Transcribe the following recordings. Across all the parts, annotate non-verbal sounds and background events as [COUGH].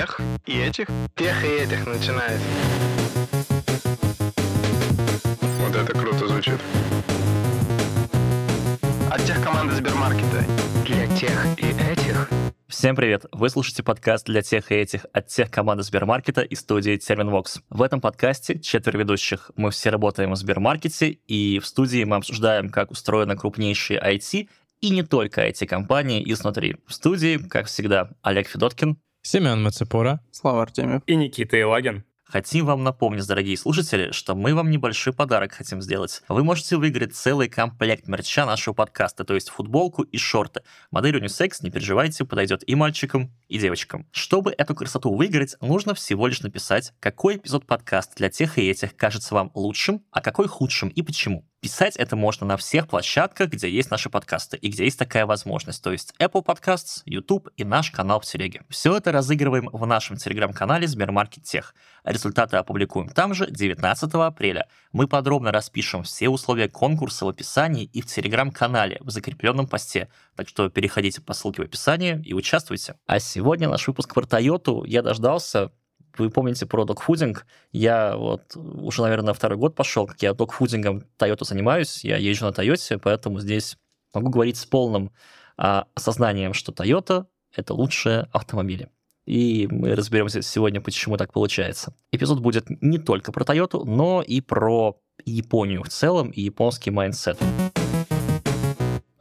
тех и этих? Тех и этих начинается. Вот это круто звучит. От тех команды Сбермаркета. Для тех и этих. Всем привет! Вы слушаете подкаст для тех и этих от тех команды Сбермаркета и студии Терминвокс. В этом подкасте четверо ведущих. Мы все работаем в Сбермаркете, и в студии мы обсуждаем, как устроены крупнейшие IT и не только IT-компании изнутри. В студии, как всегда, Олег Федоткин. Семен Мацепура. Слава Артемьев. И Никита Илагин. Хотим вам напомнить, дорогие слушатели, что мы вам небольшой подарок хотим сделать. Вы можете выиграть целый комплект мерча нашего подкаста, то есть футболку и шорты. Модель унисекс, не переживайте, подойдет и мальчикам, и девочкам. Чтобы эту красоту выиграть, нужно всего лишь написать, какой эпизод подкаста для тех и этих кажется вам лучшим, а какой худшим и почему. Писать это можно на всех площадках, где есть наши подкасты и где есть такая возможность, то есть Apple Podcasts, YouTube и наш канал в Телеге. Все это разыгрываем в нашем телеграм-канале Сбермаркет Тех. Результаты опубликуем там же 19 апреля. Мы подробно распишем все условия конкурса в описании и в телеграм-канале в закрепленном посте, так что переходите по ссылке в описании и участвуйте. А сегодня наш выпуск про Toyota я дождался, вы помните про докфудинг. Я вот уже, наверное, второй год пошел, как я докфудингом Toyota занимаюсь. Я езжу на Toyota, поэтому здесь могу говорить с полным а, осознанием, что Toyota — это лучшие автомобили. И мы разберемся сегодня, почему так получается. Эпизод будет не только про Toyota, но и про Японию в целом и японский mindset.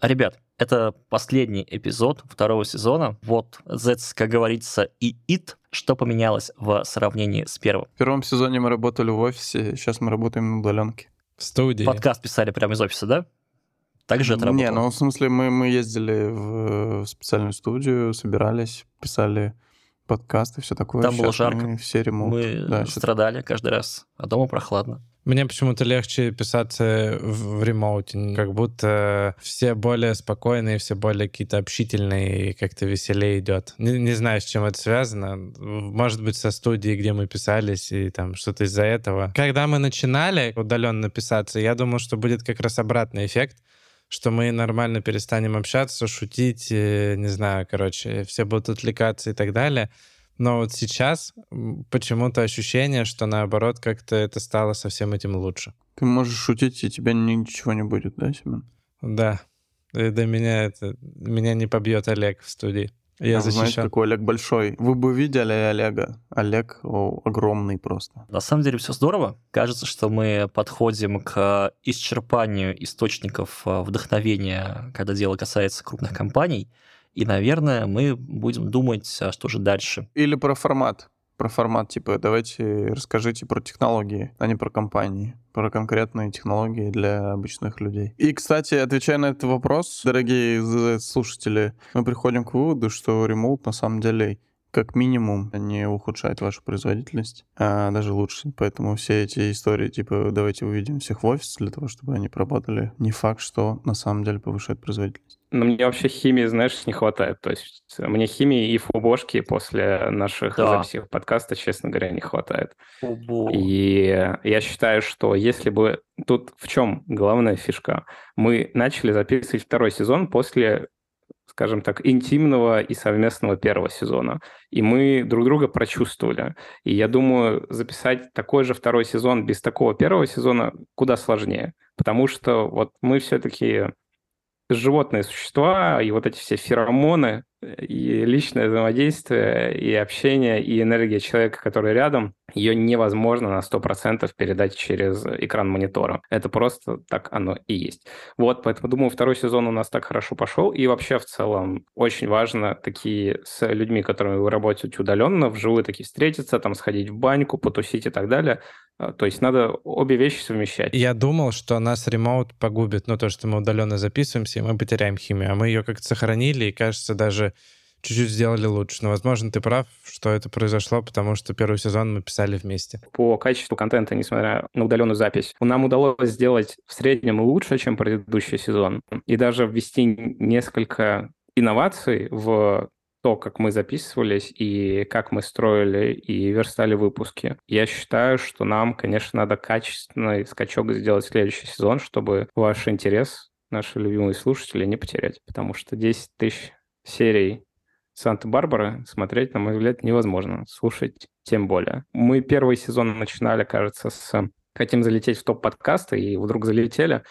Ребят, это последний эпизод второго сезона. Вот that's, как говорится, и it, что поменялось в сравнении с первым. В первом сезоне мы работали в офисе, сейчас мы работаем на удаленке. В студии. Подкаст писали прямо из офиса, да? Так же это работало? Не, ну в смысле мы, мы ездили в специальную студию, собирались, писали подкасты, все такое. Там было Сейчас жарко. Мы все ремонт. Мы Да, страдали каждый раз, а дома прохладно. Мне почему-то легче писаться в, в ремоуте, как будто все более спокойные, все более какие-то общительные, и как-то веселее идет. Не, не знаю, с чем это связано. Может быть, со студии, где мы писались, и там что-то из-за этого. Когда мы начинали удаленно писаться, я думал, что будет как раз обратный эффект, что мы нормально перестанем общаться, шутить, э, не знаю, короче, все будут отвлекаться и так далее. Но вот сейчас почему-то ощущение, что наоборот как-то это стало со всем этим лучше. Ты можешь шутить, и тебя ничего не будет, да, Семен? Да. И до меня это меня не побьет Олег в студии. Я А вы знаете, защищен. какой Олег большой. Вы бы видели Олега. Олег о, огромный просто. На самом деле все здорово. Кажется, что мы подходим к исчерпанию источников э, вдохновения, когда дело касается крупных компаний. И, наверное, мы будем думать, а что же дальше. Или про формат. Про формат, типа, давайте расскажите про технологии, а не про компании. Про конкретные технологии для обычных людей. И, кстати, отвечая на этот вопрос, дорогие слушатели, мы приходим к выводу, что ремоут на самом деле как минимум не ухудшает вашу производительность, а даже лучше. Поэтому все эти истории, типа, давайте увидим всех в офис для того, чтобы они проработали, не факт, что на самом деле повышает производительность. Но мне вообще химии, знаешь, не хватает. То есть мне химии и фубошки после наших Да. записей подкаста, честно говоря, не хватает. О, И я считаю, что если бы... Тут в чем главная фишка? Мы начали записывать второй сезон после скажем так, интимного и совместного первого сезона. И мы друг друга прочувствовали. И я думаю, записать такой же второй сезон без такого первого сезона куда сложнее. Потому что вот мы все-таки животные существа, и вот эти все феромоны, и личное взаимодействие, и общение, и энергия человека, который рядом, ее невозможно на 100% передать через экран монитора. Это просто так оно и есть. Вот, поэтому, думаю, второй сезон у нас так хорошо пошел, и вообще в целом очень важно такие с людьми, которыми вы работаете удаленно, вживую такие встретиться, там сходить в баньку, потусить и так далее. А, То есть надо обе вещи совмещать. Я думал, что нас ремоут погубит, ну, то, что мы удаленно записываемся, и мы потеряем химию. А мы ее как-то сохранили, и, кажется, даже чуть-чуть сделали лучше. Но, возможно, ты прав, что это произошло, потому что первый сезон мы писали вместе. по качеству контента, несмотря на удаленную запись, нам удалось сделать в среднем лучше, чем предыдущий сезон. И даже ввести несколько инноваций в то, как мы записывались и как мы строили и верстали выпуски. Я считаю, что нам, конечно, надо качественный скачок сделать в следующий сезон, чтобы ваш интерес, наши любимые слушатели, не потерять. Потому что 10 тысяч серий Санта-Барбары смотреть, на мой взгляд, невозможно. Слушать тем более. Мы первый сезон начинали, кажется, с «Хотим залететь в топ-подкасты», и вдруг залетели.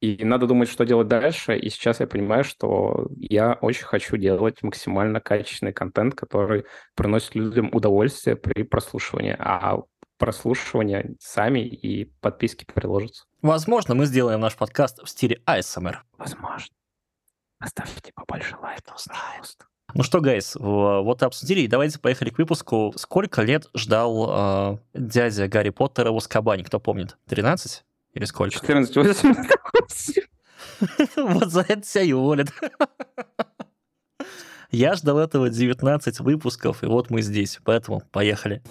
И надо думать, что делать дальше. И сейчас я понимаю, что я очень хочу делать максимально качественный контент, который приносит людям удовольствие при прослушивании. А прослушивание сами и подписки приложатся. Возможно, мы сделаем наш подкаст в стиле ASMR. Возможно. Оставьте побольше лайков, пожалуйста. Ну что, гайс, вот и обсудили, и давайте поехали к выпуску. Сколько лет ждал э, дядя Гарри Поттера в Аскабане, кто помнит? 13? Или сколько? 14, 18. [LAUGHS] Вот за это тебя и уволят. Я ждал этого 19 выпусков, и вот мы здесь. Поэтому поехали.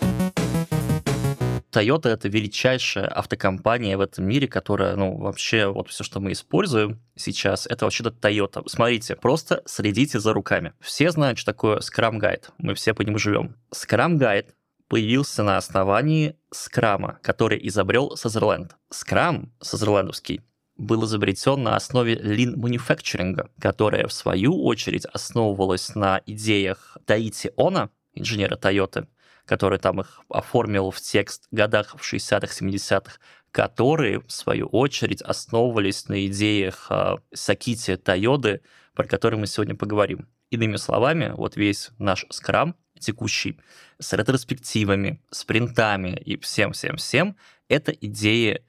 Toyota это величайшая автокомпания в этом мире, которая, ну, вообще, вот все, что мы используем сейчас, это вообще-то Toyota. Смотрите, просто следите за руками. Все знают, что такое Scrum Guide. Мы все по нему живем. Scrum Guide появился на основании скрама, который изобрел Сазерленд. Скрам, сазерлендовский, был изобретен на основе Lean Manufacturing, которая, в свою очередь, основывалась на идеях Таити Она, инженера Toyota, который там их оформил в текст в годах в 60-х, 70-х, которые, в свою очередь, основывались на идеях э, Сакити Тойоды, про которые мы сегодня поговорим. Иными словами, вот весь наш скрам текущий, с ретроспективами, спринтами и всем-всем-всем, это идеи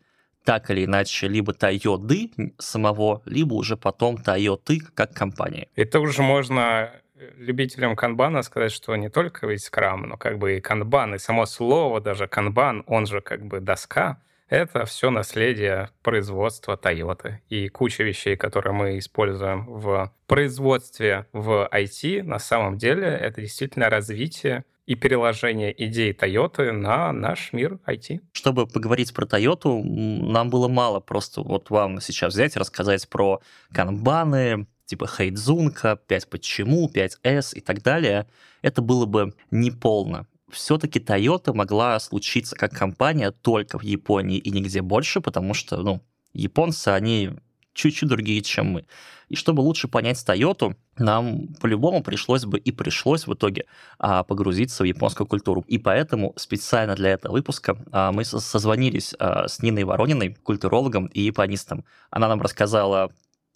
так или иначе либо Тойоды самого, либо уже потом Тойоты как компании. Это уже можно любителям канбана сказать, что не только весь скрам, но как бы и канбан, и само слово даже канбан, он же как бы доска, это все наследие производства Toyota. И куча вещей, которые мы используем в производстве в IT, на самом деле это действительно развитие и переложение идей Toyota на наш мир IT. Чтобы поговорить про Toyota, нам было мало просто вот вам сейчас взять и рассказать про канбаны, типа Хейдзунка, 5 почему, 5S и так далее. Это было бы неполно все-таки Toyota могла случиться как компания только в Японии и нигде больше, потому что, ну, японцы, они чуть-чуть другие, чем мы. И чтобы лучше понять Toyota, нам по-любому пришлось бы и пришлось в итоге а, погрузиться в японскую культуру. И поэтому специально для этого выпуска а, мы созвонились а, с Ниной Ворониной, культурологом и японистом. Она нам рассказала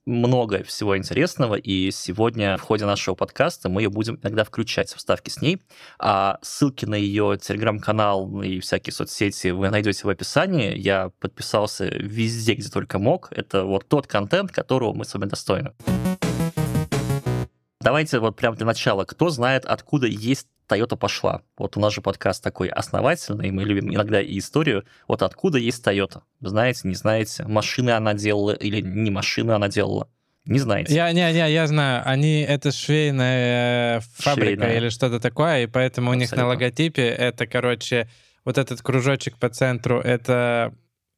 много всего интересного, и сегодня в ходе нашего подкаста мы ее будем иногда включать в вставки с ней. А ссылки на ее телеграм-канал и всякие соцсети вы найдете в описании. Я подписался везде, где только мог. Это вот тот контент, которого мы с вами достойны. Давайте вот прямо для начала. Кто знает, откуда есть Toyota пошла? Вот у нас же подкаст такой основательный, мы любим иногда и историю. Вот откуда есть Toyota? Знаете, не знаете? Машины она делала или не машины она делала? Не знаете. Я, не, не, я знаю. Они, это швейная фабрика швейная. или что-то такое, и поэтому Абсолютно. у них на логотипе это, короче, вот этот кружочек по центру, это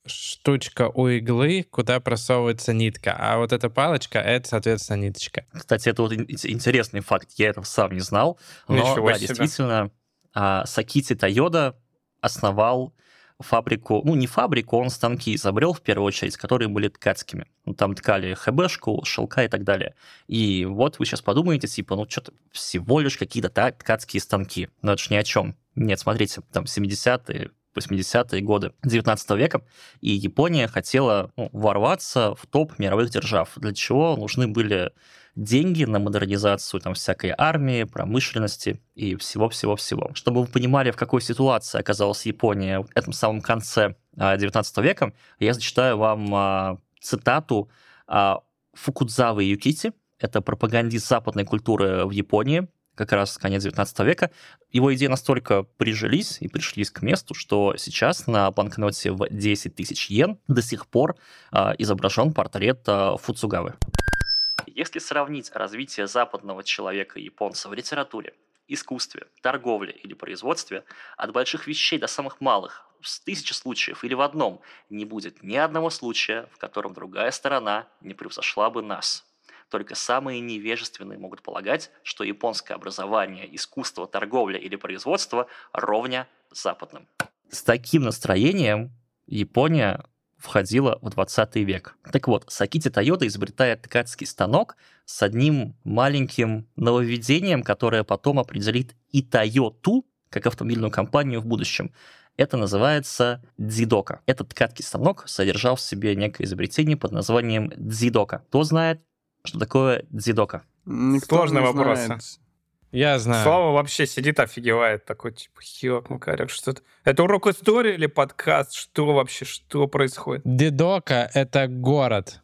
штучка у иглы, куда просовывается нитка, а вот эта палочка — это, соответственно, ниточка. Кстати, это вот интересный факт, я этого сам не знал, но Ничего да, себе. действительно, а, Сакити Тойода основал фабрику, ну не фабрику, он станки изобрел в первую очередь, которые были ткацкими. Ну, там ткали ХБшку, шелка и так далее. И вот вы сейчас подумаете, типа, ну что-то всего лишь какие-то ткацкие станки. Но это же ни о чем. Нет, смотрите, там 70-е, 80-е годы 19 века, и Япония хотела ну, ворваться в топ мировых держав, для чего нужны были деньги на модернизацию там всякой армии, промышленности и всего-всего-всего. Чтобы вы понимали, в какой ситуации оказалась Япония в этом самом конце 19 а, века, я зачитаю вам а, цитату а, Фукудзавы Юкити, это пропагандист западной культуры в Японии, как раз конец 19 века, его идеи настолько прижились и пришлись к месту, что сейчас на банкноте в 10 тысяч йен до сих пор э, изображен портрет э, Фуцугавы. Если сравнить развитие западного человека и японца в литературе, искусстве, торговле или производстве, от больших вещей до самых малых, в тысячи случаев или в одном, не будет ни одного случая, в котором другая сторона не превзошла бы нас. Только самые невежественные могут полагать, что японское образование, искусство, торговля или производство ровня западным. С таким настроением Япония входила в 20 век. Так вот, Сакити Тойота изобретает ткацкий станок с одним маленьким нововведением, которое потом определит и Тойоту как автомобильную компанию в будущем. Это называется дзидока. Этот ткацкий станок содержал в себе некое изобретение под названием дзидока. Кто знает, что такое дзидока? Никто Сложный вопрос. знает. Я знаю. Слава вообще сидит, офигевает, такой, типа, ёк, Макарек, что это? Это урок истории или подкаст? Что вообще, что происходит? Дедока — это город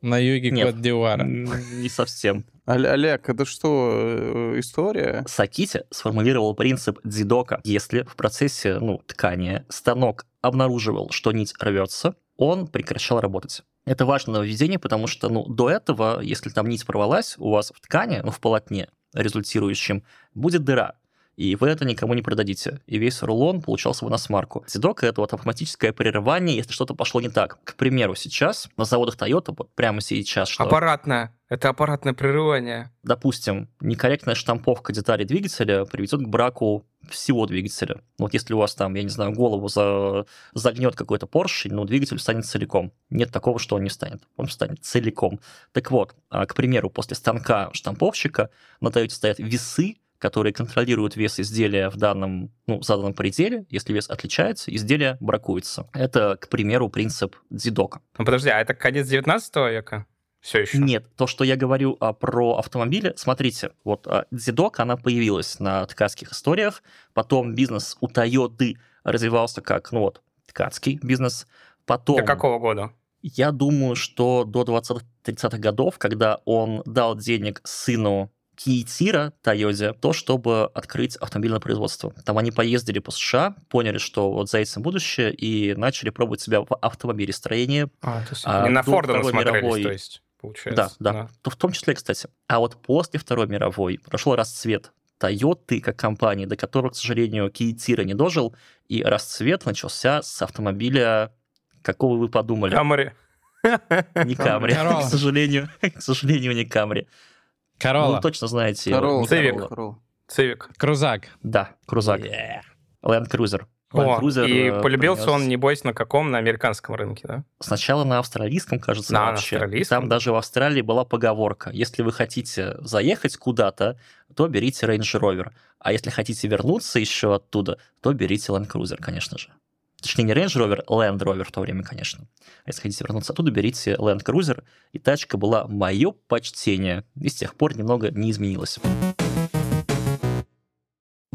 на юге. Кот-Дивуара. Не совсем. Оле- Олег, это что, э, история? Сакити сформулировал принцип дзидока. Если в процессе ну, ткания станок обнаруживал, что нить рвется, он прекращал работать. Это важное нововведение, потому что ну, до этого, если там нить порвалась, у вас в ткани, ну, в полотне результирующем, будет дыра. И вы это никому не продадите. И весь рулон получался бы на смарку. Дзидока — это вот автоматическое прерывание, если что-то пошло не так. К примеру, сейчас на заводах Toyota, вот прямо сейчас, что Аппаратное. Это аппаратное прерывание. допустим, некорректная штамповка деталей двигателя приведет к браку всего двигателя. Вот если у вас там, я не знаю, голову за... загнет какой-то поршень, но двигатель встанет целиком. Нет такого, что он не встанет. Он встанет целиком. Так вот, а, к примеру, после станка штамповщика на Toyota стоят весы, которые контролируют вес изделия в данном, ну, заданном пределе. Если вес отличается, изделие бракуется. Это, к примеру, принцип дзидока. Ну подожди, а это конец 19 века? Все еще? Нет, то, что я говорю а, про автомобили, смотрите, вот а, Дзидок, она появилась на ткацких историях, потом бизнес у Тойоты развивался как, ну вот, ткацкий бизнес, потом... До какого года? Я думаю, что до 20-30-х годов, когда он дал денег сыну Киитира Тойоте, то, чтобы открыть автомобильное производство. Там они поездили по США, поняли, что вот за этим будущее, и начали пробовать себя в автомобилестроении. А, то есть А, не на Форда насмотрелись, мировой- то есть, получается. Да, да, То В том числе, кстати. А вот после Второй мировой прошел расцвет Тойоты как компании, до которого, к сожалению, Киитира не дожил, и расцвет начался с автомобиля, какого вы подумали? Камари. Не Камри, к сожалению. [LAUGHS] К сожалению, не Камри. Ну, Королла. Вы точно знаете. Королла, Цивик. Цивик. Крузак. Да, Крузак. Land Cruiser. О, и э, полюбился принес он, небось, на каком? На американском рынке, да? Сначала на австралийском, кажется, На вообще. австралийском? Там даже в Австралии была поговорка. Если вы хотите заехать куда-то, то берите Range Rover. А если хотите вернуться еще оттуда, то берите Land Cruiser, конечно же. Точнее, не Range Rover, Land Rover в то время, конечно. А если хотите вернуться оттуда, берите Land Cruiser. И тачка была мое почтение. И с тех пор немного не изменилась.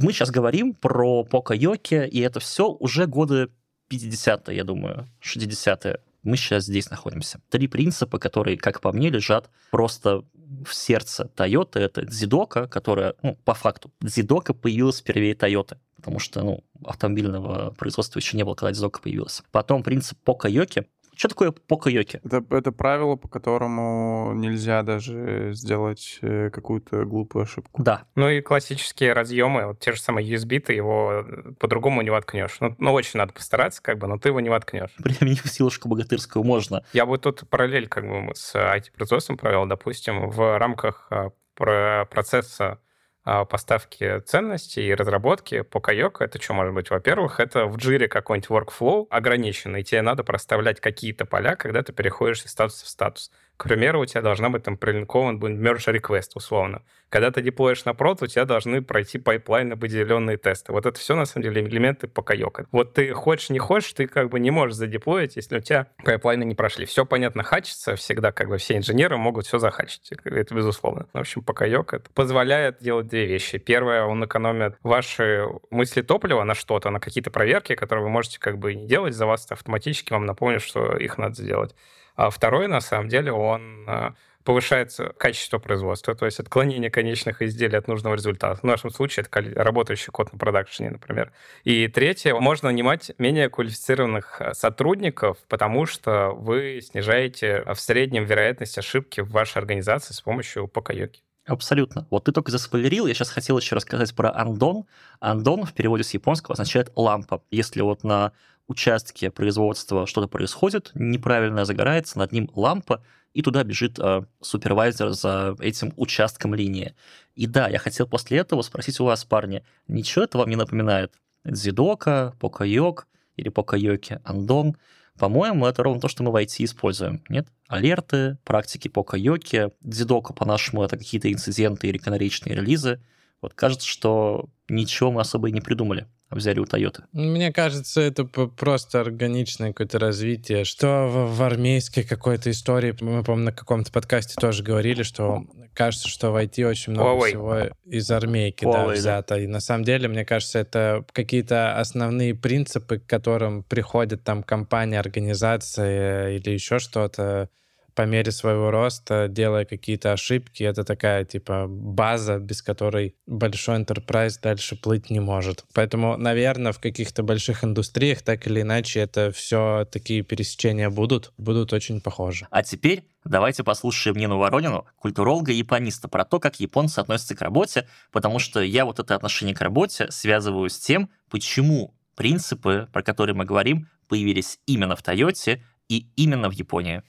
Мы сейчас говорим про Покайоки, и это все уже годы 50-е, я думаю, 60-е. Мы сейчас здесь находимся. Три принципа, которые, как по мне, лежат просто в сердце Toyota. Это Дзидока, которая, ну, по факту, Дзидока появилась впервые Toyota, потому что, ну, автомобильного производства еще не было, когда Дзидока появилась. Потом принцип Покайоки. Что такое Покайоки? Это, это правило, по которому нельзя даже сделать э, какую-то глупую ошибку. Да, Ну и классические разъемы, вот те же самые USB, ты его э, по-другому не воткнешь. Ну, ну, очень надо постараться, как бы, но ты его не воткнешь. применив силушку богатырскую можно. Я бы тут параллель как бы с IT-производством провел, допустим, в рамках про- процесса поставки ценностей и разработки пока-ёкэ. Это что может быть? Во-первых, это в джире какой-нибудь workflow ограниченный. Тебе надо проставлять какие-то поля, когда ты переходишь из статуса в статус. К примеру, у тебя должна быть там прилинкован merge request, условно. Когда ты деплоишь на прод, у тебя должны пройти пайплайн определенные тесты. Вот это все, на самом деле, элементы пока-ёкэ. Вот ты хочешь, не хочешь, ты как бы не можешь задеплоить, если у тебя пайплайны не прошли. Все понятно, хачится всегда, как бы все инженеры могут все захачить. Это безусловно. В общем, пока-ёкэ это позволяет делать две вещи. Первое, он экономит ваши мыслетопливо на что-то, на какие-то проверки, которые вы можете как бы не делать за вас, автоматически вам напомнит, что их надо сделать. А второй, на самом деле, он а, повышается качество производства, то есть отклонение конечных изделий от нужного результата. В нашем случае это работающий код на продакшене, например. И третье, можно нанимать менее квалифицированных а, сотрудников, потому что вы снижаете а, в среднем вероятность ошибки в вашей организации с помощью покайоки. Абсолютно. Вот ты только заспойлерил, я сейчас хотел еще рассказать про андон. Андон в переводе с японского означает лампа. Если вот на участке производства что-то происходит, неправильно загорается, над ним лампа, и туда бежит э, супервайзер за этим участком линии. И да, я хотел после этого спросить у вас, парни, ничего это вам не напоминает? Дзидока, Покайок или Покайоки, Андон? По-моему, это ровно то, что мы в IT используем, нет? Алерты, практики по кайоке, дзидока, по-нашему, это какие-то инциденты или канаричные релизы. Вот кажется, что ничего мы особо и не придумали взяли у Toyota? Мне кажется, это просто органичное какое-то развитие, что в, в армейской какой-то истории, мы, по-моему, на каком-то подкасте тоже говорили, что кажется, что в IT очень много Huawei. всего из армейки Huawei, да, взято. Да. И на самом деле, мне кажется, это какие-то основные принципы, к которым приходит там компания, организация или еще что-то, по мере своего роста, делая какие-то ошибки. Это такая, типа, база, без которой большой enterprise дальше плыть не может. Поэтому, наверное, в каких-то больших индустриях так или иначе это все такие пересечения будут, будут очень похожи. А теперь давайте послушаем Нину Воронину, культуролога и япониста, про то, как японцы относятся к работе, потому что я вот это отношение к работе связываю с тем, почему принципы, про которые мы говорим, появились именно в Тойоте и именно в Японии.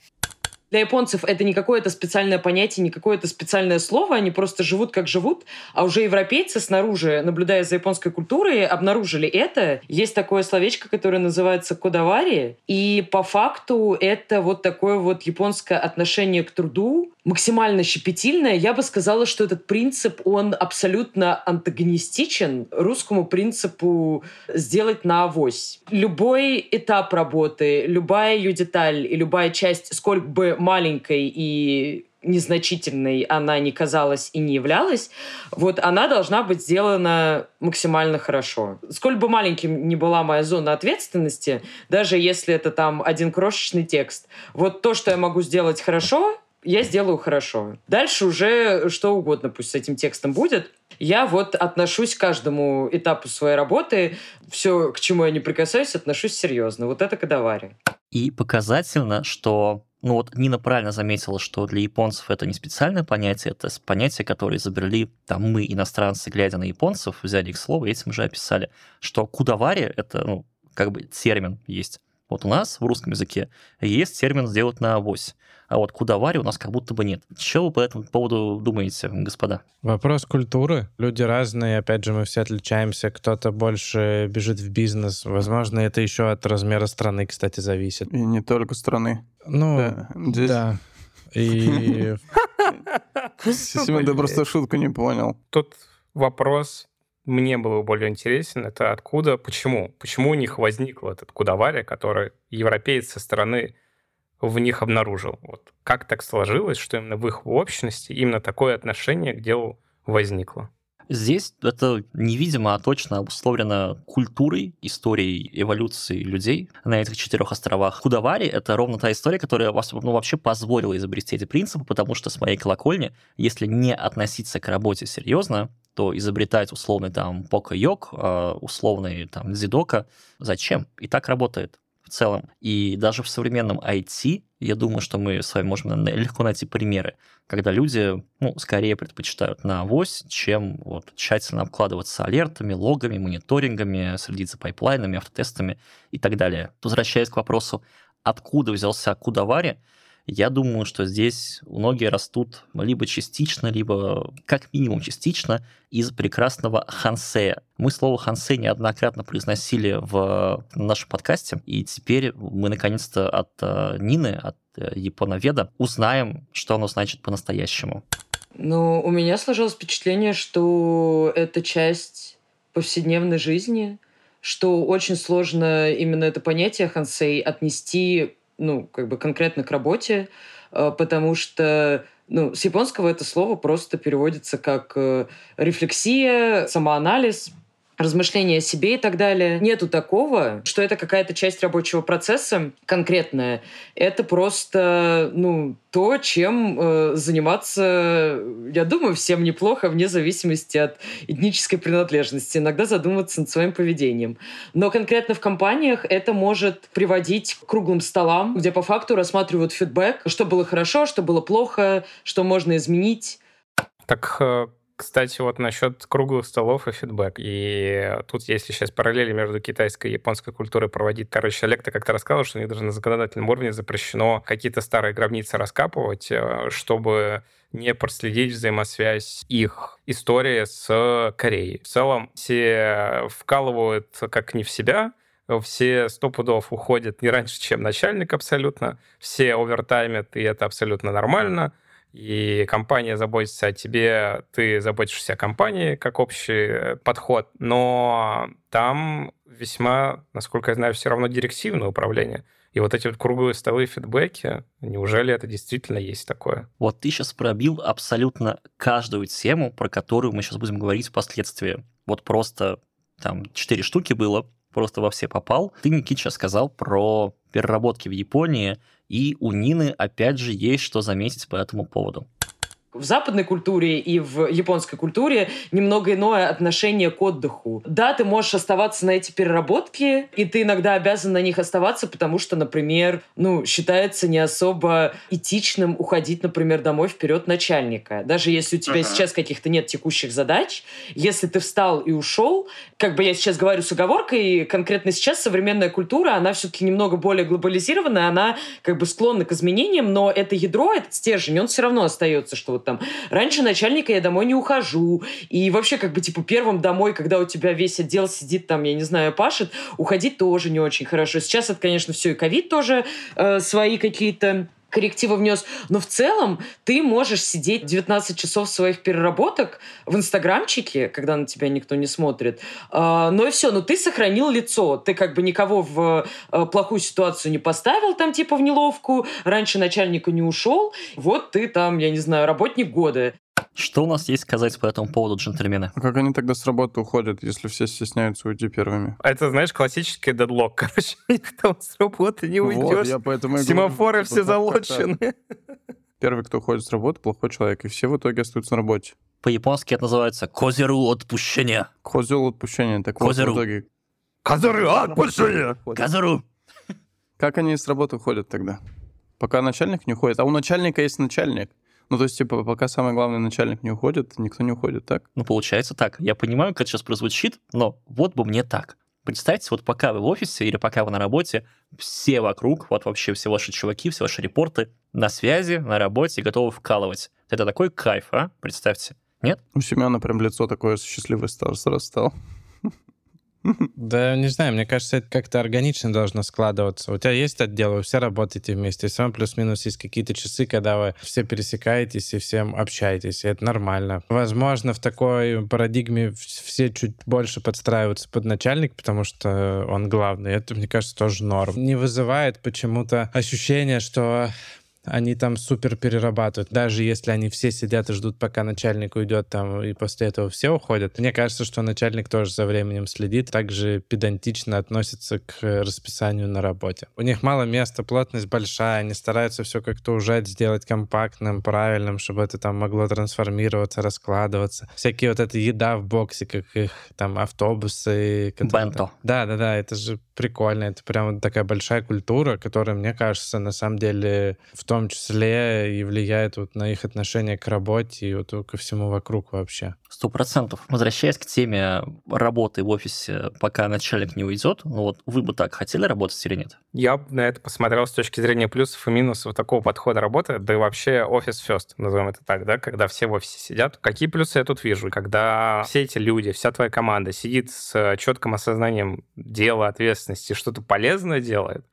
Для японцев это не какое-то специальное понятие, не какое-то специальное слово, они просто живут как живут, а уже европейцы снаружи, наблюдая за японской культурой, обнаружили это. Есть такое словечко, которое называется кодавари, и по факту это вот такое вот японское отношение к труду, максимально щепетильное. Я бы сказала, что этот принцип, он абсолютно антагонистичен русскому принципу сделать на авось. Любой этап работы, любая ее деталь и любая часть, сколько бы маленькой и незначительной она не казалась и не являлась, вот она должна быть сделана максимально хорошо. Сколь бы маленьким ни была моя зона ответственности, даже если это там один крошечный текст, вот то, что я могу сделать хорошо, я сделаю хорошо. Дальше уже что угодно пусть с этим текстом будет. Я вот отношусь к каждому этапу своей работы, все, к чему я не прикасаюсь, отношусь серьезно. Вот это кадавари. И показательно, что ну вот Нина правильно заметила, что для японцев это не специальное понятие, это понятие, которое изобрели там мы, иностранцы, глядя на японцев, взяли их слово и этим же описали, что кудавари — это, ну, как бы термин есть. Вот у нас в русском языке есть термин «сделать на авось» а вот кудавари у нас как будто бы нет. Что вы по этому поводу думаете, господа? Вопрос культуры. Люди разные, опять же, мы все отличаемся. Кто-то больше бежит в бизнес. Возможно, это еще от размера страны, кстати, зависит. И не только страны. Ну, да. Здесь... да. И... [LAUGHS] Семен, ты просто шутку не понял. Тут вопрос мне был более интересен, это откуда, почему? Почему у них возник этот кудавари, который европеец со стороны в них обнаружил. Вот как так сложилось, что именно в их общности именно такое отношение к делу возникло? Здесь это невидимо, а точно обусловлено культурой, историей эволюции людей на этих четырех островах. Худовари — это ровно та история, которая ну, вообще позволила изобрести эти принципы, потому что с моей колокольни, если не относиться к работе серьезно, то изобретать условный там пока-йог, а условный там дзидока, зачем? И так работает целом. И даже в современном IT, я думаю, что мы с вами можем легко найти примеры, когда люди, ну, скорее предпочитают на авось, чем вот тщательно обкладываться алертами, логами, мониторингами, следить за пайплайнами, автотестами и так далее. Возвращаясь к вопросу, откуда взялся кодавари, я думаю, что здесь ноги растут либо частично, либо как минимум частично из прекрасного хансея. Мы слово хансей неоднократно произносили в нашем подкасте, и теперь мы наконец-то от э, Нины, от э, японоведа, узнаем, что оно значит по-настоящему. Ну, у меня сложилось впечатление, что это часть повседневной жизни, что очень сложно именно это понятие хансей отнести ну, как бы конкретно к работе, э, потому что ну, с японского это слово просто переводится как э, рефлексия, самоанализ, размышления о себе и так далее. Нету такого, что это какая-то часть рабочего процесса конкретная. Это просто, ну, то, чем э, заниматься, я думаю, всем неплохо, вне зависимости от этнической принадлежности. Иногда задумываться над своим поведением. Но конкретно в компаниях это может приводить к круглым столам, где по факту рассматривают фидбэк, что было хорошо, что было плохо, что можно изменить. Так э, кстати, вот насчет круглых столов и фидбэк. И тут, если сейчас параллели между китайской и японской культурой проводить, короче, Олег как-то рассказывал, что у них даже на законодательном уровне запрещено какие-то старые гробницы раскапывать, э, чтобы не проследить взаимосвязь их истории с Кореей. В целом все вкалывают как не в себя, все сто пудов уходят не раньше, чем начальник абсолютно, все овертаймят, и это абсолютно нормально, и компания заботится о тебе, ты заботишься о компании, как общий э, подход, но там весьма, насколько я знаю, все равно директивное управление. И вот эти вот круглые столы фидбэки, неужели это действительно есть такое? Вот ты сейчас пробил абсолютно каждую тему, про которую мы сейчас будем говорить впоследствии. Вот просто там четыре штуки было, просто во все попал. Ты, Никит, сейчас сказал про переработки в Японии, и у Нины опять же есть что заметить по этому поводу в западной культуре и в японской культуре немного иное отношение к отдыху. Да, ты можешь оставаться на эти переработки, и ты иногда обязан на них оставаться, потому что, например, ну, считается не особо этичным уходить, например, домой вперед начальника. Даже если у тебя uh-huh. сейчас каких-то нет текущих задач, если ты встал и ушел, как бы я сейчас говорю с оговоркой, конкретно сейчас современная культура, она все-таки немного более глобализированная, она как бы склонна к изменениям, но это ядро, этот стержень, он все равно остается, что вот вот там раньше начальника я домой не ухожу. И вообще как бы типа первым домой, когда у тебя весь отдел сидит там, я не знаю, пашет, уходить тоже не очень хорошо. Сейчас это, конечно, все и ковид тоже э, свои какие-то коррективы внес. Но в целом ты можешь сидеть 19 часов своих переработок в инстаграмчике, когда на тебя никто не смотрит. А, ну и все, но ты сохранил лицо. Ты как бы никого в э, плохую ситуацию не поставил там типа в неловкую. Раньше начальника не ушел. Вот ты там, я не знаю, работник года. Что у нас есть сказать по этому поводу, джентльмены? А как они тогда с работы уходят, если все стесняются уйти первыми? Это, знаешь, классический дедлок. [LAUGHS] Короче, никто с работы не уйдешь. Вот, я поэтому и Семафоры говорю, все залочены. Первый, кто уходит с работы, плохой человек, и все в итоге остаются на работе. По-японски это называется козеру отпущения. Козел отпущения. Так козеру. вот, в итоге... Козеру отпущения! Козеру! Как они с работы уходят тогда? Пока начальник не уходит. А у начальника есть начальник. Ну, то есть, типа, пока самый главный начальник не уходит, никто не уходит, так? Ну, получается так. Я понимаю, как это сейчас прозвучит, но вот бы мне так. Представьте, вот пока вы в офисе или пока вы на работе, все вокруг, вот вообще все ваши чуваки, все ваши репорты на связи, на работе, готовы вкалывать. Это такой кайф, а? Представьте. Нет? У Семена прям лицо такое счастливое стало, сразу стало. [LAUGHS] Да, не знаю, мне кажется, это как-то органично должно складываться. У тебя есть отдел, вы все работаете вместе, все плюс-минус есть какие-то часы, когда вы все пересекаетесь и всем общаетесь, и это нормально. Возможно, в такой парадигме все чуть больше подстраиваются под начальник, потому что он главный. Это, мне кажется, тоже норм. Не вызывает почему-то ощущение, что они там супер перерабатывают. Даже если они все сидят и ждут, пока начальник уйдет там, и после этого все уходят. Мне кажется, что начальник тоже за временем следит, также педантично относится к расписанию на работе. У них мало места, плотность большая, они стараются все как-то ужать, сделать компактным, правильным, чтобы это там могло трансформироваться, раскладываться. Всякие вот эта еда в боксе, как их там автобусы. Бенто. Да, да, да, это же прикольно. Это прям такая большая культура, которая, мне кажется, на самом деле в том числе и влияет вот на их отношение к работе и вот ко всему вокруг вообще. Сто процентов. Возвращаясь к теме работы в офисе, пока начальник не уйдет, ну вот вы бы так хотели работать или нет? Я бы на это посмотрел с точки зрения плюсов и минусов такого подхода работы, да и вообще офис first, назовем это так, да, когда все в офисе сидят. Какие плюсы я тут вижу? Когда все эти люди, вся твоя команда сидит с четким осознанием дела, ответственности, что-то полезное делает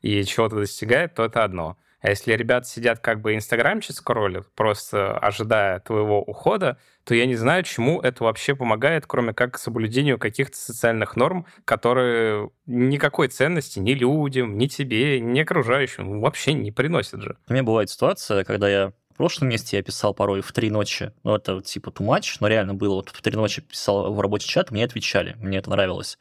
и чего-то достигает, то это одно. А если ребята сидят как бы инстаграмчик скроллят, просто ожидая твоего ухода, то я не знаю, чему это вообще помогает, кроме как соблюдению каких-то социальных норм, которые никакой ценности ни людям, ни тебе, ни окружающим вообще не приносят же. У меня бывает ситуация, когда я в прошлом месте я писал порой в три ночи, ну, это типа too much, но реально было, вот в три ночи писал в рабочий чат, мне отвечали, мне это нравилось.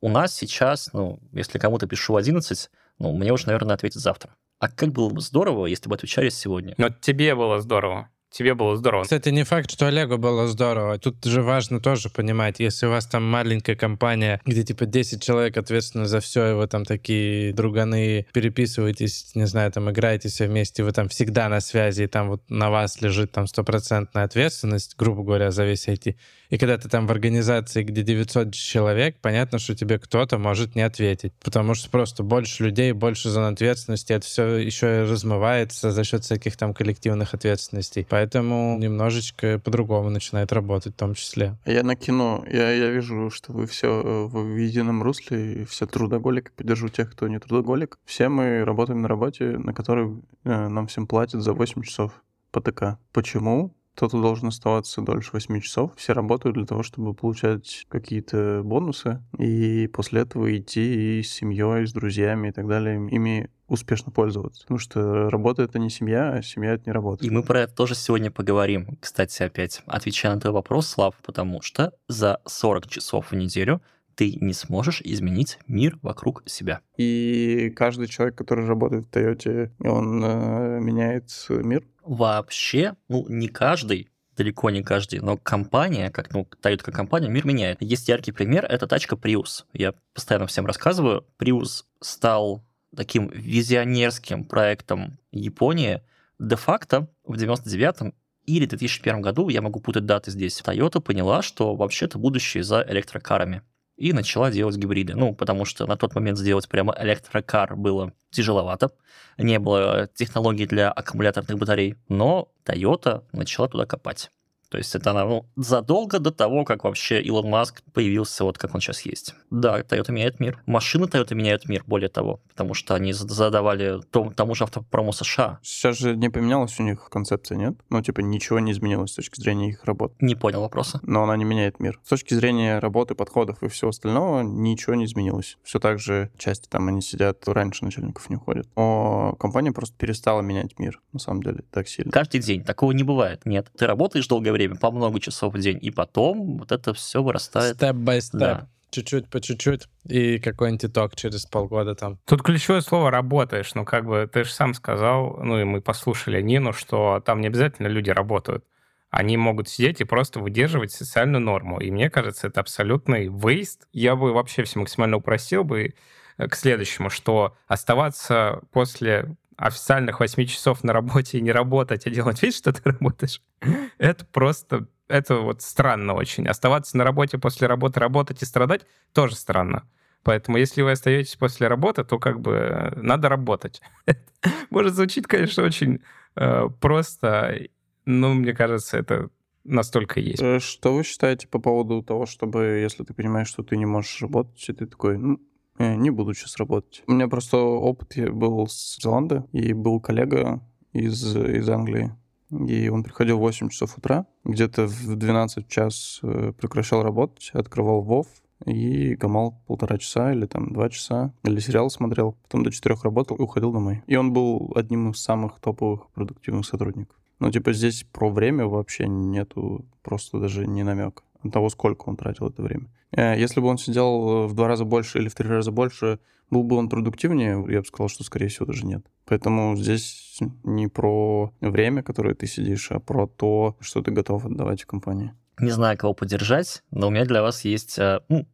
У нас сейчас, ну, если кому-то пишу в 11, ну, мне уже, наверное, ответят завтра. А как было бы здорово, если бы отвечали сегодня? Но тебе было здорово тебе было здорово. Кстати, не факт, что Олегу было здорово. Тут же важно тоже понимать, если у вас там маленькая компания, где типа 10 человек ответственны за все, и вы там такие друганы переписываетесь, не знаю, там играете все вместе, вы там всегда на связи, и там вот на вас лежит там стопроцентная ответственность, грубо говоря, за весь IT. И когда ты там в организации, где 900 человек, понятно, что тебе кто-то может не ответить, потому что просто больше людей, больше зон ответственности, это все еще размывается за счет всяких там коллективных ответственностей. Поэтому поэтому немножечко по-другому начинает работать в том числе. Я накину, я, я вижу, что вы все в едином русле, и все трудоголики, поддержу тех, кто не трудоголик. Все мы работаем на работе, на которой э, нам всем платят за 8 часов по ТК. Почему? Кто-то должен оставаться дольше 8 часов. Все работают для того, чтобы получать какие-то бонусы, и после этого идти и с семьей, и с друзьями и так далее, ими успешно пользоваться. Потому что работа — это не семья, а семья — это не работа. И мы про это тоже сегодня поговорим. Кстати, опять отвечая на твой вопрос, Слав, потому что за 40 часов в неделю ты не сможешь изменить мир вокруг себя. И каждый человек, который работает в Тойоте, он э, меняет мир? Вообще, ну, не каждый, далеко не каждый, но компания, как, ну, как компания, мир меняет. Есть яркий пример, это тачка Prius. Я постоянно всем рассказываю. Prius стал таким визионерским проектом Японии. Де-факто в 99-м или 2001 году, я могу путать даты здесь, Toyota поняла, что вообще-то будущее за электрокарами и начала делать гибриды. Ну, потому что на тот момент сделать прямо электрокар было тяжеловато. Не было технологий для аккумуляторных батарей, но Toyota начала туда копать. То есть это она задолго до того, как вообще Илон Маск появился вот как он сейчас есть. Да, Toyota меняет мир. Машины Toyota меняют мир, более того, потому что они задавали тому, тому же автопрому США. Сейчас же не поменялась у них концепция, нет? Ну, типа, ничего не изменилось с точки зрения их работы. Не понял вопроса. Но она не меняет мир. С точки зрения работы, подходов и всего остального ничего не изменилось. Все так же части там они сидят, раньше начальников не уходят. Но компания просто перестала менять мир, на самом деле, так сильно. Каждый день. Такого не бывает. Нет. Ты работаешь долгое время, по много часов в день, и потом вот это все вырастает. Step-by-step. Да. Чуть-чуть по чуть-чуть, и какой-нибудь итог через полгода там. Тут ключевое слово «работаешь». Ну, как бы ты же сам сказал, ну, и мы послушали Нину, что там не обязательно люди работают. Они могут сидеть и просто выдерживать социальную норму. И мне кажется, это абсолютный waste. Я бы вообще все максимально упростил бы э, к следующему, что оставаться после официальных 8 часов на работе и не работать, а делать вид, что ты работаешь, [LAUGHS] это просто, это вот странно очень. Оставаться на работе после работы, работать и страдать тоже странно. Поэтому если вы остаетесь после работы, то как бы э, надо работать. [LAUGHS] Может звучит, конечно, очень э, просто, но мне кажется, это настолько есть. Э, что вы считаете по поводу того, чтобы, если ты понимаешь, что ты не можешь работать, и ты такой, ну, не буду сейчас работать. У меня просто опыт был с Зеландой, и был коллега из, из Англии. И он приходил в 8 часов утра, где-то в 12 час э, прекращал работать, открывал Вов и гамал полтора часа или там два часа, или сериал смотрел, потом до четырех работал и уходил домой. И он был одним из самых топовых продуктивных сотрудников. Ну, типа, здесь про время вообще нету просто даже ни намека того, сколько он тратил это время. Э, если бы он сидел э, в два раза больше или в три раза больше, был бы он продуктивнее, я бы сказал, что, скорее всего, даже нет. Поэтому здесь не про время, которое ты сидишь, а про то, что ты готов отдавать компании. Не знаю, кого поддержать, но у меня для вас есть э, ну,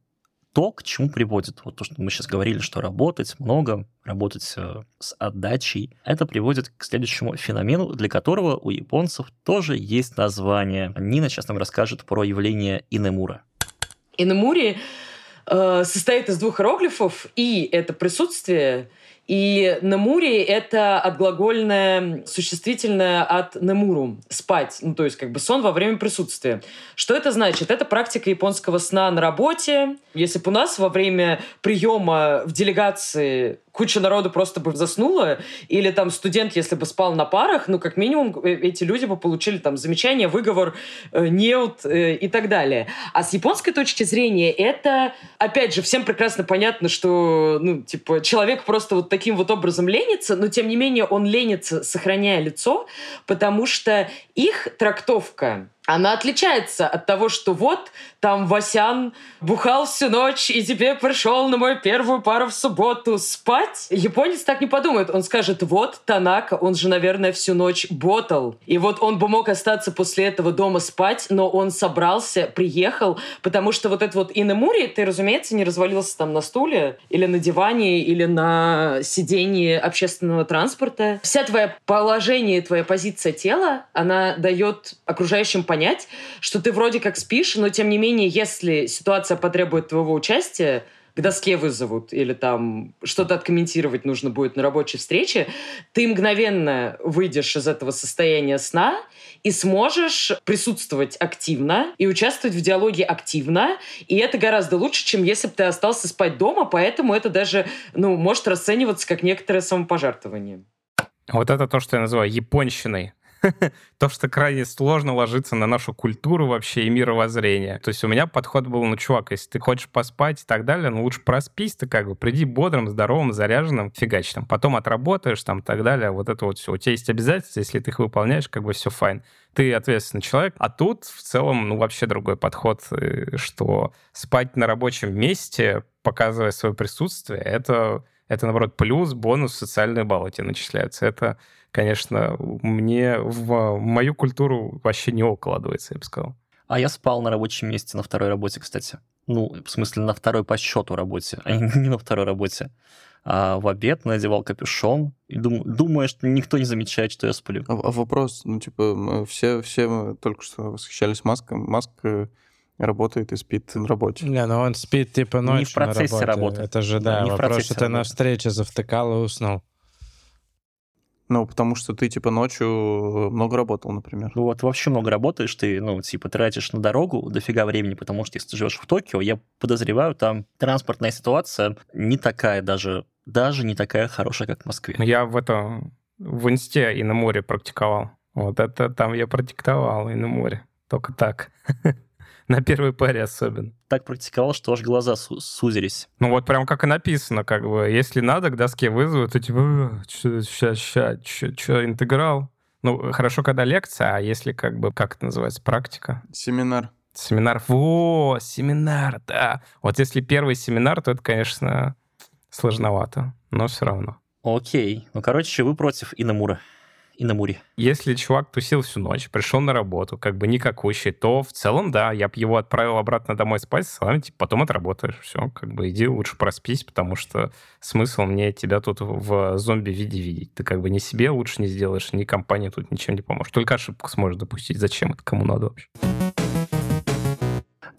то, к чему приводит. Вот то, что мы сейчас говорили, что работать много, работать с отдачей, это приводит к следующему феномену, для которого у японцев тоже есть название. Нина сейчас нам расскажет про явление инемура. Инемури э, состоит из двух иероглифов, и это присутствие, и намури — это отглагольное существительное от намуру — спать, ну, то есть как бы сон во время присутствия. Что это значит? Это практика японского сна на работе. Если бы у нас во время приема в делегации куча народу просто бы заснула, или там студент, если бы спал на парах, ну, как минимум, э, эти люди бы получили там замечание, выговор, э, неуд э, и так далее. А с японской точки зрения это, опять же, всем прекрасно понятно, что, ну, типа, человек просто вот таким вот образом ленится, но, тем не менее, он ленится, сохраняя лицо, потому что их трактовка она отличается от того, что вот там Васян бухал всю ночь и теперь пришел на мою первую пару в субботу спать. Японец так не подумает. Он скажет, вот Танака, он же, наверное, всю ночь ботал. И вот он бы мог остаться после этого дома спать, но он собрался, приехал, потому что вот это вот инемури, ты, разумеется, не развалился там на стуле или на диване или на сидении общественного транспорта. Вся твоя положение, твоя позиция тела, она дает окружающим понять, что ты вроде как спишь, но тем не менее, если ситуация потребует твоего участия, к доске вызовут или там что-то откомментировать нужно будет на рабочей встрече, ты мгновенно выйдешь из этого состояния сна и сможешь присутствовать активно и участвовать в диалоге активно. И это гораздо лучше, чем если бы ты остался спать дома, поэтому это даже ну, может расцениваться как некоторое самопожертвование. Вот это то, что я называю японщиной. [LAUGHS] то, что крайне сложно ложится на нашу культуру вообще и мировоззрение. То есть у меня подход был, ну, чувак, если ты хочешь поспать и так далее, ну, лучше проспись ты как бы, приди бодрым, здоровым, заряженным, фигач там. Потом отработаешь там и так далее, вот это вот все. У тебя есть обязательства, если ты их выполняешь, как бы все fine. Ты ответственный человек. А тут в целом, ну, вообще другой подход, э, что спать на рабочем месте, показывая свое присутствие, это это, наоборот, плюс, бонус, социальные баллы тебе начисляются. Это конечно, мне в мою культуру вообще не укладывается, я бы сказал. А я спал на рабочем месте, на второй работе, кстати. Ну, в смысле, на второй по счету работе, а не [LAUGHS] на второй работе. А в обед надевал капюшон и дум, думаю, что никто не замечает, что я сплю. А, а вопрос, ну, типа, мы все, все мы только что восхищались Маском. Маск э, работает и спит на работе. Не, ну он спит типа ночью Не в процессе на работы. Это же, да, не вопрос, что ты на встрече завтыкал и уснул. Ну, потому что ты, типа, ночью много работал, например. Ну, вот вообще много работаешь, ты, ну, типа, тратишь на дорогу дофига времени, потому что если ты живешь в Токио, я подозреваю, там транспортная ситуация не такая даже, даже не такая хорошая, как в Москве. Я в этом, в инсте и на море практиковал. Вот это там я практиковал и на море. Только так. [LAUGHS] На первой паре особенно. Так практиковал, что аж глаза су- сузились. Ну вот прям как и написано, как бы, если надо, к доске вызовут, то типа, сейчас, сейчас, что, интеграл? Ну, хорошо, когда лекция, а если как бы, как это называется, практика? Семинар. Семинар. Во, семинар, да. Вот если первый семинар, то это, конечно, сложновато, но все равно. Окей. Ну, короче, вы против Инамура и на Муре. Если чувак тусил всю ночь, пришел на работу, как бы никакущий, то в целом, да, я бы его отправил обратно домой спать, с вами, типа, потом отработаешь. Все, как бы иди лучше проспись, потому что смысл мне тебя тут в зомби-виде видеть. Ты как бы ни себе лучше не сделаешь, ни компании тут ничем не поможешь. Только ошибку сможешь допустить. Зачем это кому надо вообще?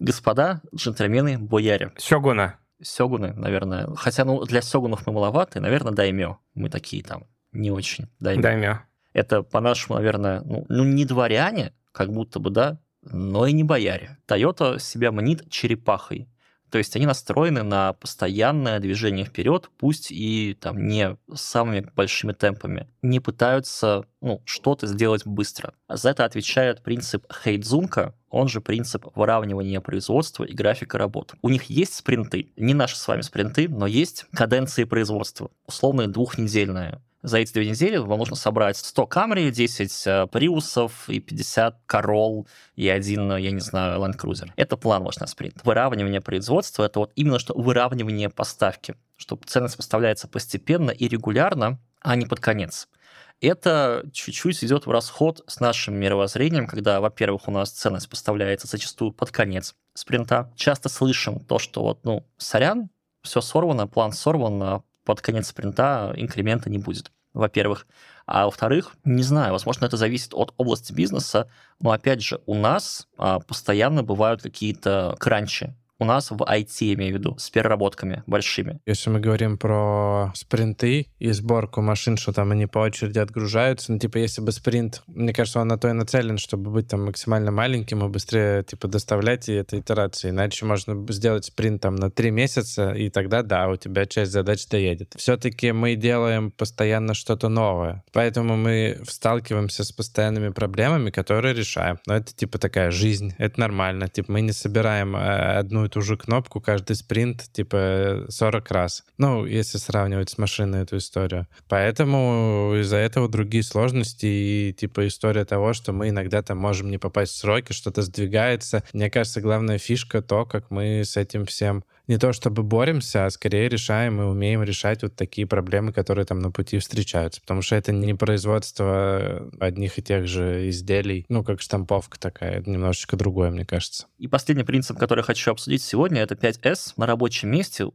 Господа, джентльмены, бояре. Сёгуна. Сёгуны, наверное. Хотя, ну, для сёгунов мы маловаты, наверное, даймё. Мы такие там не очень даймё. Даймё. Это, по-нашему, наверное, ну, ну, не дворяне, как будто бы, да, но и не бояре. Toyota себя манит черепахой. То есть они настроены на постоянное движение вперед, пусть и там не самыми большими темпами. Не пытаются ну, что-то сделать быстро. За это отвечает принцип Хейдзунка, он же принцип выравнивания производства и графика работ. У них есть спринты, не наши с вами спринты, но есть каденции производства, условно двухнедельная за эти две недели вам нужно собрать 100 Camry, 10 Приусов и 50 Корол и один, я не знаю, Land Cruiser. Это план ваш на спринт. Выравнивание производства — это вот именно что выравнивание поставки, что ценность поставляется постепенно и регулярно, а не под конец. Это чуть-чуть идет в расход с нашим мировоззрением, когда, во-первых, у нас ценность поставляется зачастую под конец спринта. Часто слышим то, что вот, ну, сорян, все сорвано, план сорван, а под конец спринта инкремента не будет, во-первых. А во-вторых, не знаю, возможно, это зависит от области бизнеса, но опять же, у нас а, постоянно бывают какие-то кранчи у нас в IT, я имею в виду, с переработками большими. Если мы говорим про спринты и сборку машин, что там они по очереди отгружаются, ну, типа, если бы спринт, мне кажется, он на то и нацелен, чтобы быть там максимально маленьким и быстрее, типа, доставлять и это итерации. Иначе можно сделать спринт там на три месяца, и тогда, да, у тебя часть задач доедет. Все-таки мы делаем постоянно что-то новое, поэтому мы сталкиваемся с постоянными проблемами, которые решаем. Но это, типа, такая жизнь, это нормально. Типа, мы не собираем э, одну и ту же кнопку каждый спринт, типа, 40 раз. Ну, если сравнивать с машиной эту историю. Поэтому из-за этого другие сложности и, типа, история того, что мы иногда там можем не попасть в сроки, что-то сдвигается. Мне кажется, главная фишка то, как мы с этим всем не то чтобы боремся, а скорее решаем и умеем решать вот такие проблемы, которые там на пути встречаются. Потому что это не производство одних и тех же изделий, ну, как штамповка такая, это немножечко другое, мне кажется. И последний принцип, который я хочу обсудить сегодня, это 5S на рабочем месте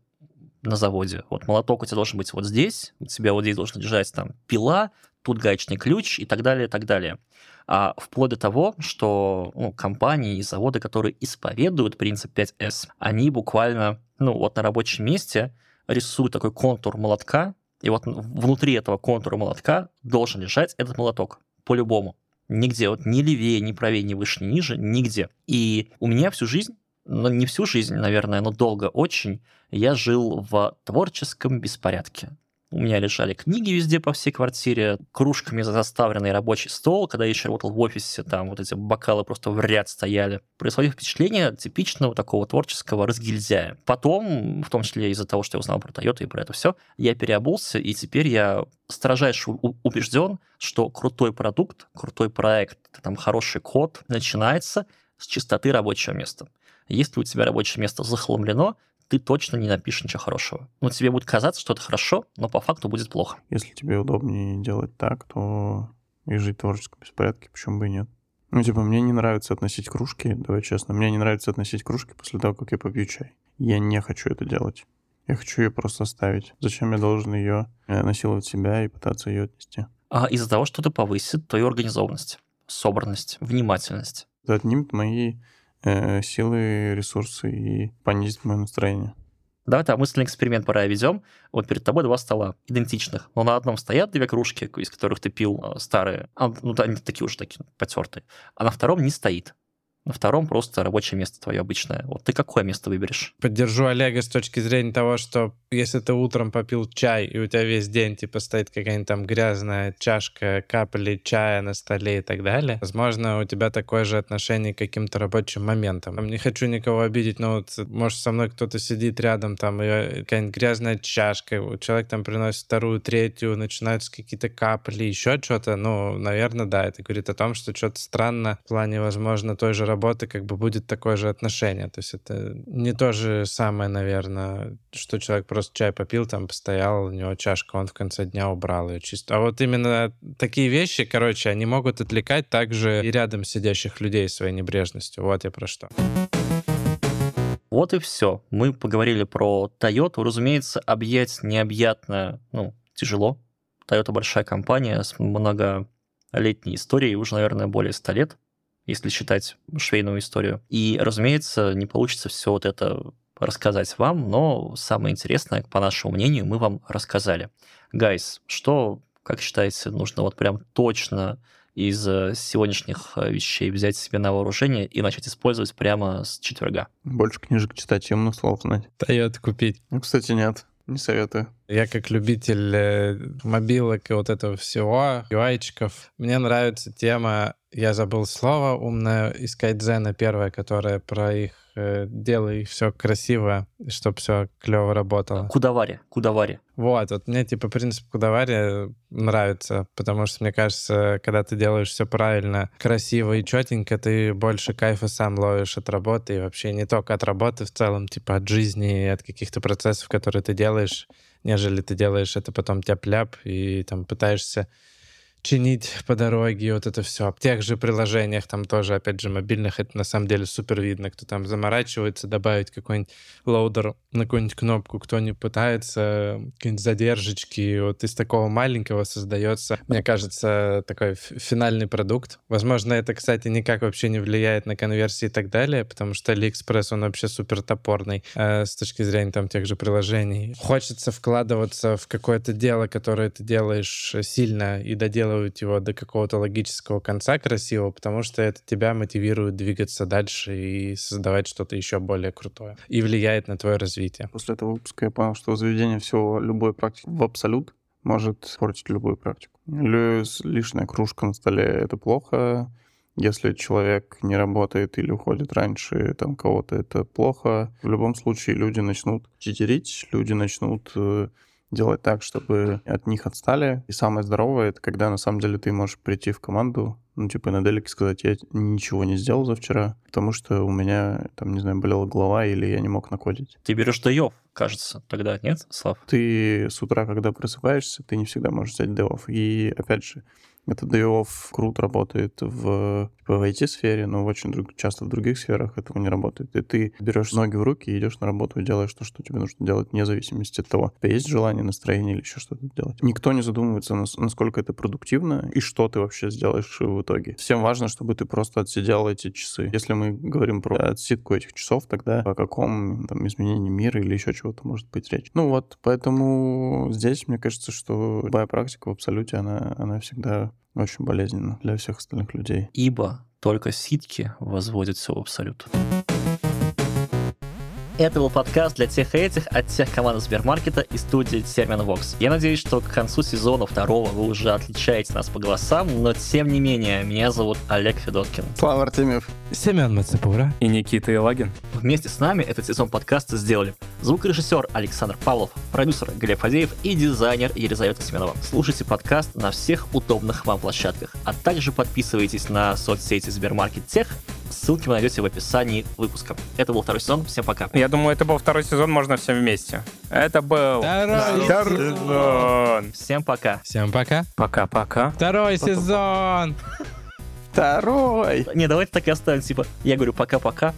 на заводе. Вот молоток у тебя должен быть вот здесь, у тебя вот здесь должна лежать там пила, тут гаечный ключ и так далее, и так далее. А вплоть до того, что ну, компании и заводы, которые исповедуют принцип 5S, они буквально, ну, вот на рабочем месте рисуют такой контур молотка, и вот внутри этого контура молотка должен лежать этот молоток по-любому. Нигде, вот ни левее, ни правее, ни выше, ни ниже, нигде. И у меня всю жизнь, ну не всю жизнь, наверное, но долго очень, я жил в творческом беспорядке. У меня лежали книги везде по всей квартире, кружками заставленный рабочий стол. Когда я еще работал в офисе, там вот эти бокалы просто в ряд стояли. Происходило впечатление типичного такого творческого разгильдяя. Потом, в том числе из-за того, что я узнал про Toyota и про это все, я переобулся, и теперь я строжайше убежден, что крутой продукт, крутой проект, там хороший код начинается с чистоты рабочего места. Если у тебя рабочее место захламлено, ты точно не напишешь ничего хорошего. Ну, тебе будет казаться, что это хорошо, но по факту будет плохо. Если тебе удобнее делать так, то и жить в творческом беспорядке, почему бы и нет. Ну, типа, мне не нравится относить кружки, давай честно, мне не нравится относить кружки после того, как я попью чай. Я не хочу это делать. Я хочу ее просто оставить. Зачем я должен ее э, насиловать себя и пытаться ее отнести? А из-за того, что это повысит твою организованность, собранность, внимательность. Это отнимет мои э, силы, ресурсы и понизить мое настроение. Давай там мысленный эксперимент проведем. Вот перед тобой два стола идентичных, но на одном стоят две кружки, из которых ты пил э, старые, а, ну, они такие уже такие потертые, а на втором не стоит. На втором просто рабочее место твое обычное. Вот ты какое место выберешь? Поддержу Олега с точки зрения того, что если ты утром попил чай, и у тебя весь день типа стоит какая-нибудь там грязная чашка, капли чая на столе и так далее, возможно, у тебя такое же отношение к каким-то рабочим моментам. Не хочу никого обидеть, но вот, может, со мной кто-то сидит рядом, там, и какая-нибудь грязная чашка, человек там приносит вторую, третью, начинаются какие-то капли, еще что-то, ну, наверное, да, это говорит о том, что что-то странно в плане, возможно, той же работы как бы будет такое же отношение. То есть это не то же самое, наверное, что человек просто чай попил, там постоял, у него чашка, он в конце дня убрал ее чисто. А вот именно такие вещи, короче, они могут отвлекать также и рядом сидящих людей своей небрежностью. Вот я про что. Вот и все. Мы поговорили про Toyota. Разумеется, объять необъятно, ну, тяжело. Toyota большая компания с многолетней историей, уже, наверное, более 100 лет если считать швейную историю. И, разумеется, не получится все вот это рассказать вам, но самое интересное, по нашему мнению, мы вам рассказали. Гайс, что, как считаете, нужно вот прям точно из э, сегодняшних э, вещей взять себе на вооружение и начать использовать прямо с четверга? Больше книжек читать, умных слов знать. Toyota купить. Ну, кстати, нет. Не советую. Я как любитель э, мобилок и вот этого всего, UI-чиков, мне нравится тема, я забыл слово умное, из Кайдзена первое, которое про их э, делай все красиво, чтобы все клево работало. Кудавари, кудавари. Вот, вот мне типа принцип кудавари нравится, потому что мне кажется, когда ты делаешь все правильно, красиво и четенько, ты больше кайфа сам ловишь от работы и вообще не только от работы в целом, типа от жизни и от каких-то процессов, которые ты делаешь, нежели ты делаешь это потом тяп-ляп и там пытаешься чинить по дороге, вот это все. В тех же приложениях, там тоже, опять же, мобильных, это на самом деле супер видно, кто там заморачивается, добавить какой-нибудь loader на какую-нибудь кнопку, кто не пытается, какие-нибудь задержечки. Вот из такого маленького создается, мне кажется, такой финальный продукт. Возможно, это, кстати, никак вообще не влияет на конверсии и так далее, потому что AliExpress, он вообще супер топорный э, с точки зрения там тех же приложений. Хочется вкладываться в какое-то дело, которое ты делаешь сильно и доделать доделывать его до какого-то логического конца красивого, потому что это тебя мотивирует двигаться дальше и создавать что-то еще более крутое. И влияет на твое развитие. После этого выпуска я понял, что возведение всего любой практики в абсолют может портить любую практику. Лишняя кружка на столе — это плохо. Если человек не работает или уходит раньше там кого-то, это плохо. В любом случае люди начнут читерить, люди начнут э, делать так, чтобы от них отстали. И самое здоровое, это когда на самом деле ты можешь прийти в команду, ну, типа на делике сказать, я ничего не сделал за вчера, потому что у меня, там, не знаю, болела голова или я не мог накодить. Ты берешь даев, кажется, тогда, нет, Слав? Ты с утра, когда просыпаешься, ты не всегда можешь взять девов. И, опять же, Метод IOF круто работает в, в IT-сфере, но очень друг, часто в других сферах этого не работает. И ты берешь ноги в руки идешь на работу и делаешь то, что тебе нужно делать, вне зависимости от того, есть желание, настроение или еще что-то делать. Никто не задумывается, нас- насколько это продуктивно и что ты вообще сделаешь в итоге. Всем важно, чтобы ты просто отсидел эти часы. Если мы говорим про отсидку этих часов, тогда о каком там, изменении мира или еще чего-то может быть речь. Ну вот, поэтому здесь мне кажется, что любая практика в абсолюте, она, она всегда очень болезненна для всех остальных людей. Ибо только ситки возводят все в абсолют. Это был подкаст для тех и этих от тех команд Сбермаркета и студии Термин Вокс. Я надеюсь, что к концу сезона второго вы уже отличаете нас по голосам, но тем не менее, меня зовут Олег Федоткин. Слава Артемьев! Семен Мацепура. И Никита Елагин. Вместе с нами этот сезон подкаста сделали звукорежиссер Александр Павлов, продюсер Глеб Фадеев и дизайнер Елизавета Семенова. Слушайте подкаст на всех удобных вам площадках, а также подписывайтесь на соцсети Сбермаркет Тех, ссылки вы найдете в описании выпуска. Это был второй сезон, всем пока. Я думаю, это был второй сезон, можно всем вместе. Это был Второй второй сезон. Всем пока. Всем пока. Пока-пока. Второй сезон. Второй! Не, давайте так и оставим, типа, я говорю пока-пока,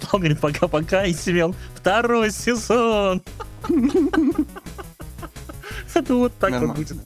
Слава говорит пока-пока, и Семен, второй сезон. [LAUGHS] Это вот так вот будет.